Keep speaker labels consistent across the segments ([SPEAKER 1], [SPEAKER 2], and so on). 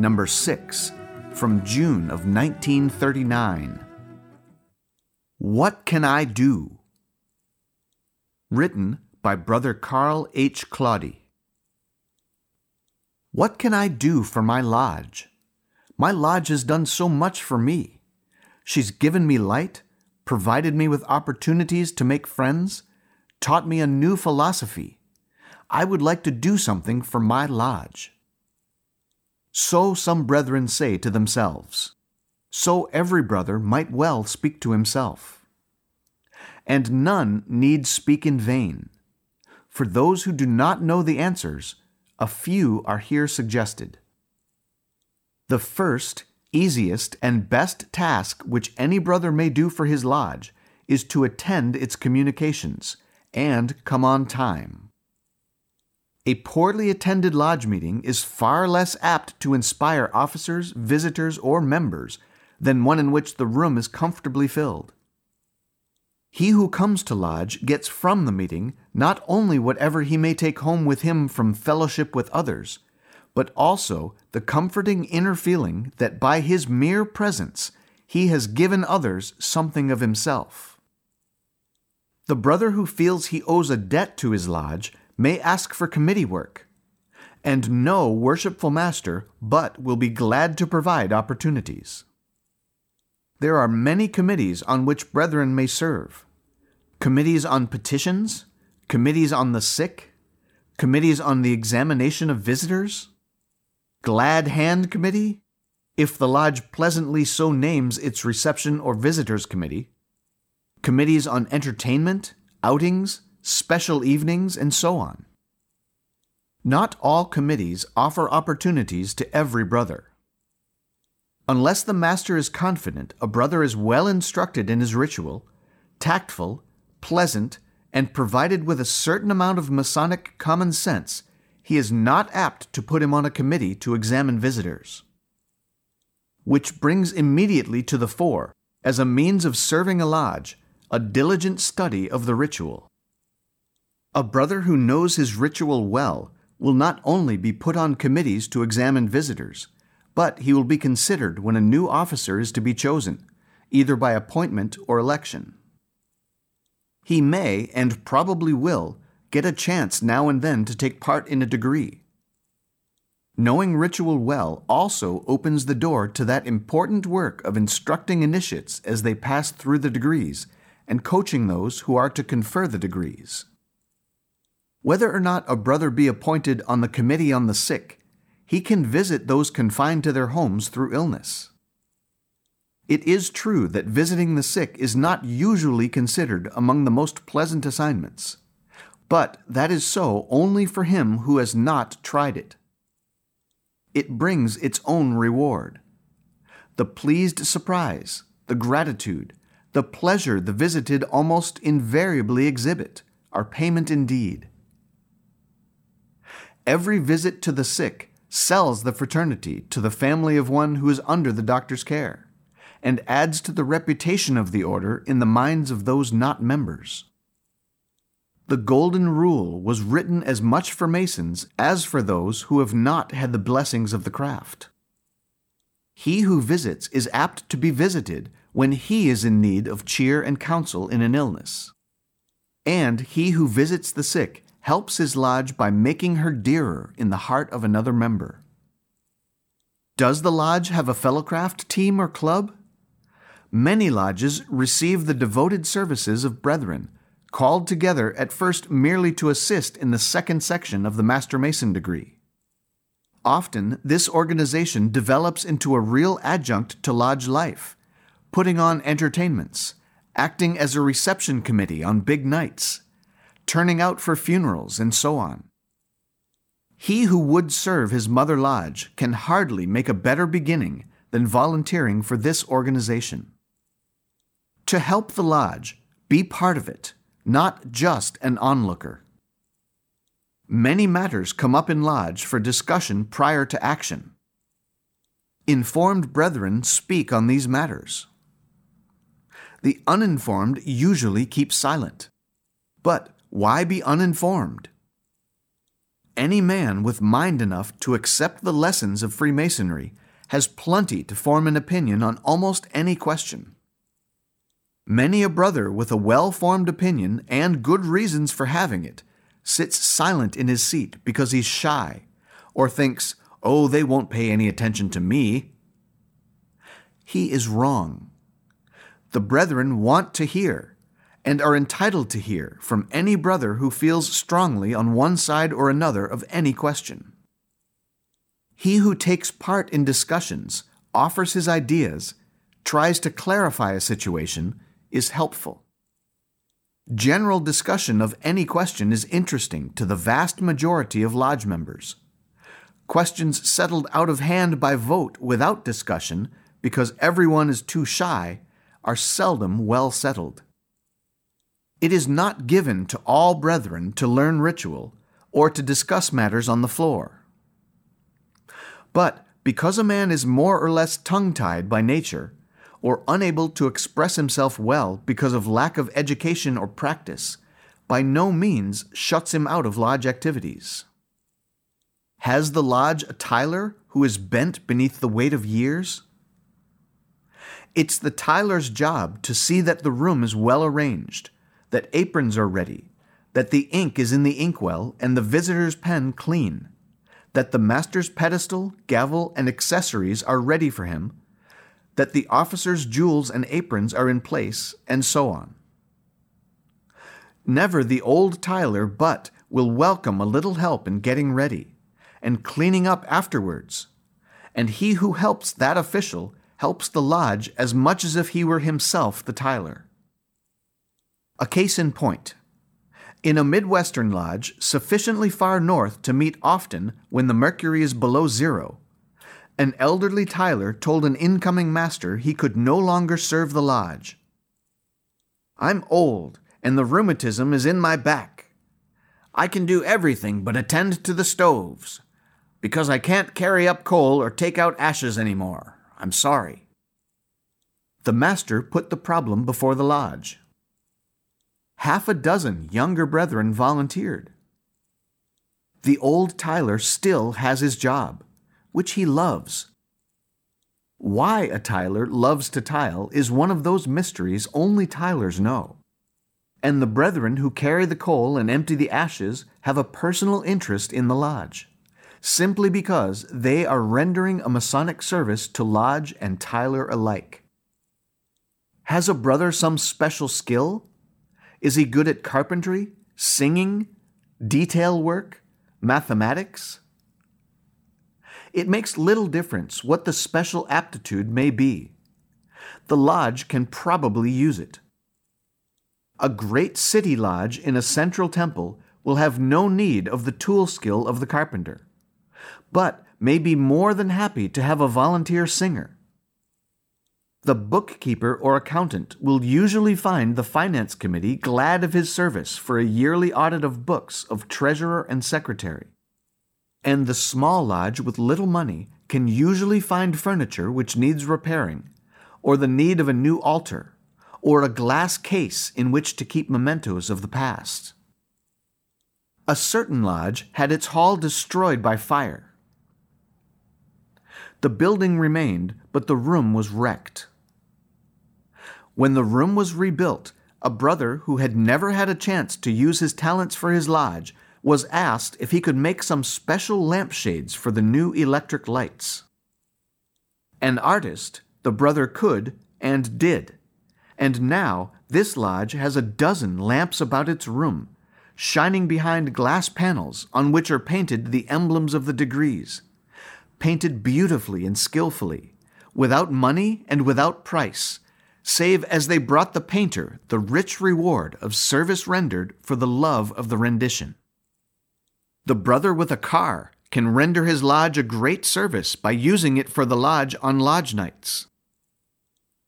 [SPEAKER 1] Number 6, from June of 1939. What Can I Do? Written by Brother Carl H. Claudy. What can I do for my lodge? My lodge has done so much for me. She's given me light, provided me with opportunities to make friends, taught me a new philosophy. I would like to do something for my lodge. So some brethren say to themselves. So every brother might well speak to himself. And none need speak in vain. For those who do not know the answers, a few are here suggested. The first, easiest, and best task which any brother may do for his lodge is to attend its communications and come on time. A poorly attended lodge meeting is far less apt to inspire officers, visitors, or members than one in which the room is comfortably filled. He who comes to lodge gets from the meeting not only whatever he may take home with him from fellowship with others, but also the comforting inner feeling that by his mere presence he has given others something of himself. The brother who feels he owes a debt to his lodge may ask for committee work, and no worshipful master but will be glad to provide opportunities. There are many committees on which brethren may serve committees on petitions, committees on the sick, committees on the examination of visitors, Glad Hand Committee, if the lodge pleasantly so names its reception or visitors committee, committees on entertainment, outings, special evenings, and so on. Not all committees offer opportunities to every brother. Unless the master is confident a brother is well instructed in his ritual, tactful, pleasant, and provided with a certain amount of Masonic common sense, he is not apt to put him on a committee to examine visitors. Which brings immediately to the fore, as a means of serving a lodge, a diligent study of the ritual. A brother who knows his ritual well will not only be put on committees to examine visitors, but he will be considered when a new officer is to be chosen, either by appointment or election. He may, and probably will, get a chance now and then to take part in a degree. Knowing ritual well also opens the door to that important work of instructing initiates as they pass through the degrees and coaching those who are to confer the degrees. Whether or not a brother be appointed on the committee on the sick, he can visit those confined to their homes through illness. It is true that visiting the sick is not usually considered among the most pleasant assignments, but that is so only for him who has not tried it. It brings its own reward. The pleased surprise, the gratitude, the pleasure the visited almost invariably exhibit are payment indeed. Every visit to the sick sells the fraternity to the family of one who is under the doctor's care, and adds to the reputation of the order in the minds of those not members. The Golden Rule was written as much for Masons as for those who have not had the blessings of the craft. He who visits is apt to be visited when he is in need of cheer and counsel in an illness. And he who visits the sick helps his lodge by making her dearer in the heart of another member. Does the lodge have a fellowcraft team or club? Many lodges receive the devoted services of brethren, called together at first merely to assist in the second section of the Master Mason degree. Often, this organization develops into a real adjunct to lodge life, putting on entertainments, acting as a reception committee on big nights, turning out for funerals, and so on. He who would serve his mother lodge can hardly make a better beginning than volunteering for this organization. To help the Lodge, be part of it, not just an onlooker. Many matters come up in Lodge for discussion prior to action. Informed brethren speak on these matters. The uninformed usually keep silent. But why be uninformed? Any man with mind enough to accept the lessons of Freemasonry has plenty to form an opinion on almost any question. Many a brother with a well formed opinion and good reasons for having it sits silent in his seat because he's shy or thinks, oh, they won't pay any attention to me. He is wrong. The brethren want to hear and are entitled to hear from any brother who feels strongly on one side or another of any question. He who takes part in discussions, offers his ideas, tries to clarify a situation, is helpful. General discussion of any question is interesting to the vast majority of lodge members. Questions settled out of hand by vote without discussion because everyone is too shy are seldom well settled. It is not given to all brethren to learn ritual or to discuss matters on the floor. But because a man is more or less tongue tied by nature, or unable to express himself well because of lack of education or practice, by no means shuts him out of lodge activities. Has the lodge a tiler who is bent beneath the weight of years? It's the tiler's job to see that the room is well arranged that aprons are ready, that the ink is in the inkwell and the visitor's pen clean, that the master's pedestal, gavel, and accessories are ready for him, that the officer's jewels and aprons are in place, and so on. Never the old tiler but will welcome a little help in getting ready and cleaning up afterwards, and he who helps that official helps the lodge as much as if he were himself the tiler. A case in point. In a Midwestern lodge sufficiently far north to meet often when the mercury is below zero, an elderly tiler told an incoming master he could no longer serve the lodge. I'm old, and the rheumatism is in my back. I can do everything but attend to the stoves, because I can't carry up coal or take out ashes anymore. I'm sorry. The master put the problem before the lodge half a dozen younger brethren volunteered. The old tiler still has his job, which he loves. Why a tiler loves to tile is one of those mysteries only tilers know. And the brethren who carry the coal and empty the ashes have a personal interest in the lodge, simply because they are rendering a Masonic service to lodge and tiler alike. Has a brother some special skill is he good at carpentry, singing, detail work, mathematics? It makes little difference what the special aptitude may be. The lodge can probably use it. A great city lodge in a central temple will have no need of the tool skill of the carpenter, but may be more than happy to have a volunteer singer the bookkeeper or accountant will usually find the finance committee glad of his service for a yearly audit of books of treasurer and secretary. And the small lodge with little money can usually find furniture which needs repairing, or the need of a new altar, or a glass case in which to keep mementos of the past. A certain lodge had its hall destroyed by fire. The building remained, but the room was wrecked. When the room was rebuilt, a brother who had never had a chance to use his talents for his lodge was asked if he could make some special lampshades for the new electric lights. An artist, the brother could and did, and now this lodge has a dozen lamps about its room, shining behind glass panels on which are painted the emblems of the degrees, painted beautifully and skillfully, without money and without price save as they brought the painter the rich reward of service rendered for the love of the rendition. The brother with a car can render his lodge a great service by using it for the lodge on lodge nights.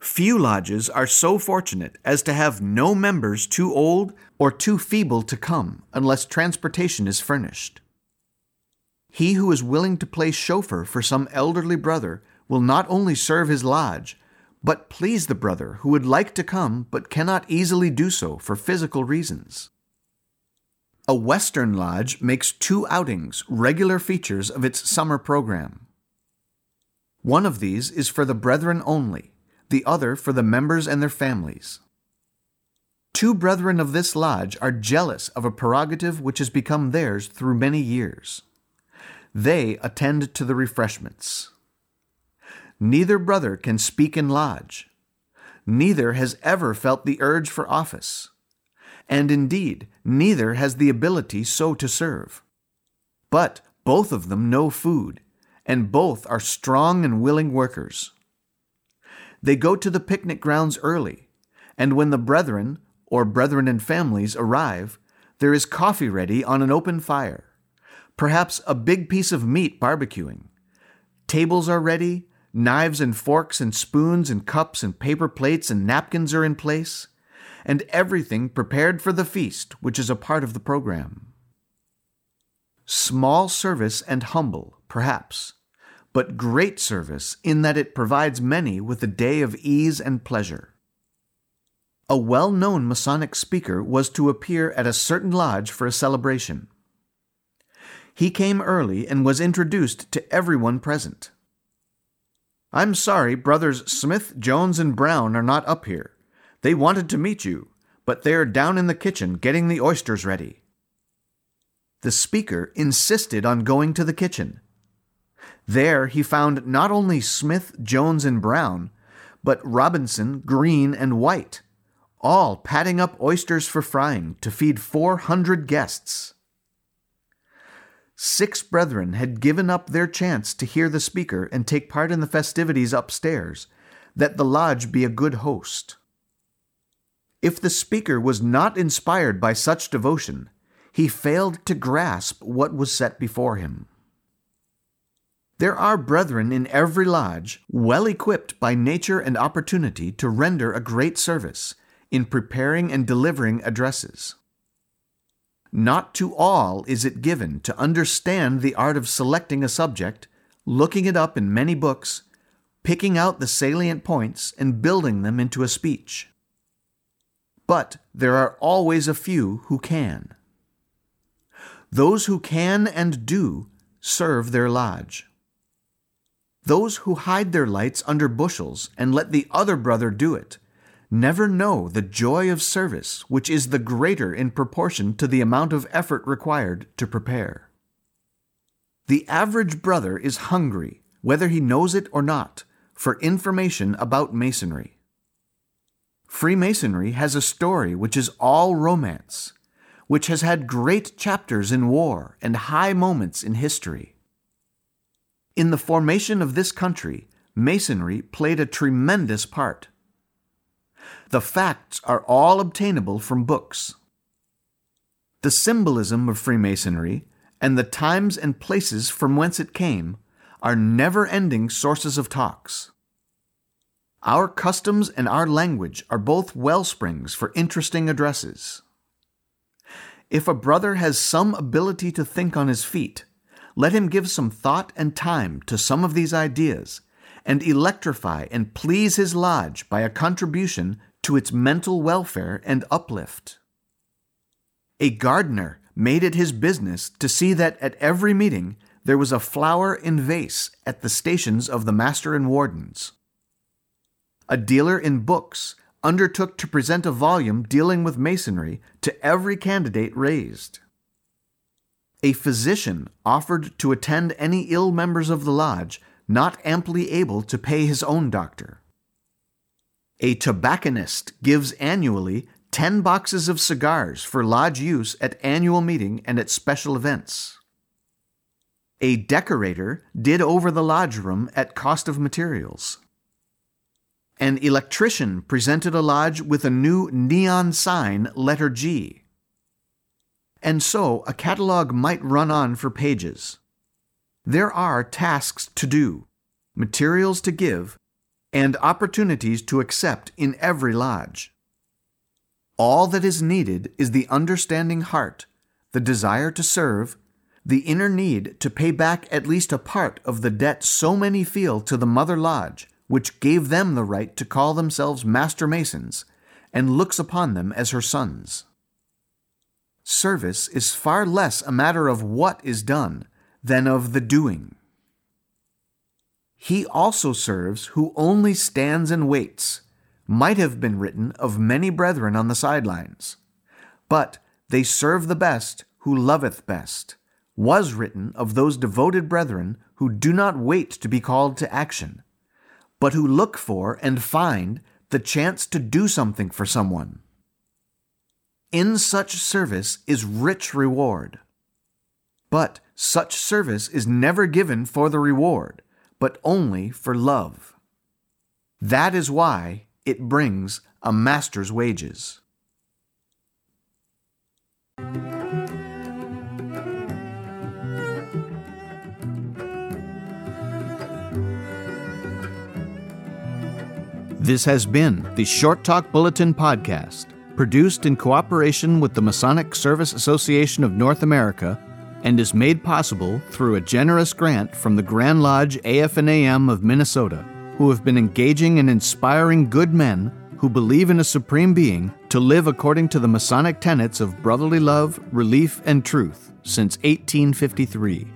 [SPEAKER 1] Few lodges are so fortunate as to have no members too old or too feeble to come unless transportation is furnished. He who is willing to play chauffeur for some elderly brother will not only serve his lodge, but please the brother who would like to come but cannot easily do so for physical reasons. A Western lodge makes two outings regular features of its summer program. One of these is for the brethren only, the other for the members and their families. Two brethren of this lodge are jealous of a prerogative which has become theirs through many years. They attend to the refreshments. Neither brother can speak in lodge. Neither has ever felt the urge for office. And indeed, neither has the ability so to serve. But both of them know food, and both are strong and willing workers. They go to the picnic grounds early, and when the brethren, or brethren and families, arrive, there is coffee ready on an open fire, perhaps a big piece of meat barbecuing. Tables are ready, Knives and forks and spoons and cups and paper plates and napkins are in place, and everything prepared for the feast, which is a part of the program. Small service and humble, perhaps, but great service in that it provides many with a day of ease and pleasure. A well known Masonic speaker was to appear at a certain lodge for a celebration. He came early and was introduced to everyone present. I'm sorry brothers Smith, Jones, and Brown are not up here. They wanted to meet you, but they are down in the kitchen getting the oysters ready. The speaker insisted on going to the kitchen. There he found not only Smith, Jones, and Brown, but Robinson, Green, and White, all patting up oysters for frying to feed four hundred guests. Six brethren had given up their chance to hear the speaker and take part in the festivities upstairs, that the lodge be a good host. If the speaker was not inspired by such devotion, he failed to grasp what was set before him. There are brethren in every lodge well equipped by nature and opportunity to render a great service in preparing and delivering addresses. Not to all is it given to understand the art of selecting a subject, looking it up in many books, picking out the salient points, and building them into a speech. But there are always a few who can. Those who can and do serve their lodge. Those who hide their lights under bushels and let the other brother do it never know the joy of service, which is the greater in proportion to the amount of effort required to prepare. The average brother is hungry, whether he knows it or not, for information about Masonry. Freemasonry has a story which is all romance, which has had great chapters in war and high moments in history. In the formation of this country, Masonry played a tremendous part. The facts are all obtainable from books. The symbolism of Freemasonry and the times and places from whence it came are never ending sources of talks. Our customs and our language are both well springs for interesting addresses. If a brother has some ability to think on his feet, let him give some thought and time to some of these ideas and electrify and please his lodge by a contribution to its mental welfare and uplift. A gardener made it his business to see that at every meeting there was a flower in vase at the stations of the master and wardens. A dealer in books undertook to present a volume dealing with masonry to every candidate raised. A physician offered to attend any ill members of the lodge not amply able to pay his own doctor. A tobacconist gives annually 10 boxes of cigars for lodge use at annual meeting and at special events. A decorator did over the lodge room at cost of materials. An electrician presented a lodge with a new neon sign, letter G. And so a catalog might run on for pages. There are tasks to do, materials to give, and opportunities to accept in every lodge. All that is needed is the understanding heart, the desire to serve, the inner need to pay back at least a part of the debt so many feel to the Mother Lodge, which gave them the right to call themselves Master Masons and looks upon them as her sons. Service is far less a matter of what is done than of the doing. He also serves who only stands and waits, might have been written of many brethren on the sidelines. But they serve the best who loveth best was written of those devoted brethren who do not wait to be called to action, but who look for and find the chance to do something for someone. In such service is rich reward. But such service is never given for the reward, but only for love. That is why it brings a master's wages. This has been the Short Talk Bulletin Podcast, produced in cooperation with the Masonic Service Association of North America and is made possible through a generous grant from the Grand Lodge AF&AM of Minnesota, who have been engaging and inspiring good men who believe in a supreme being to live according to the Masonic tenets of brotherly love, relief, and truth since 1853.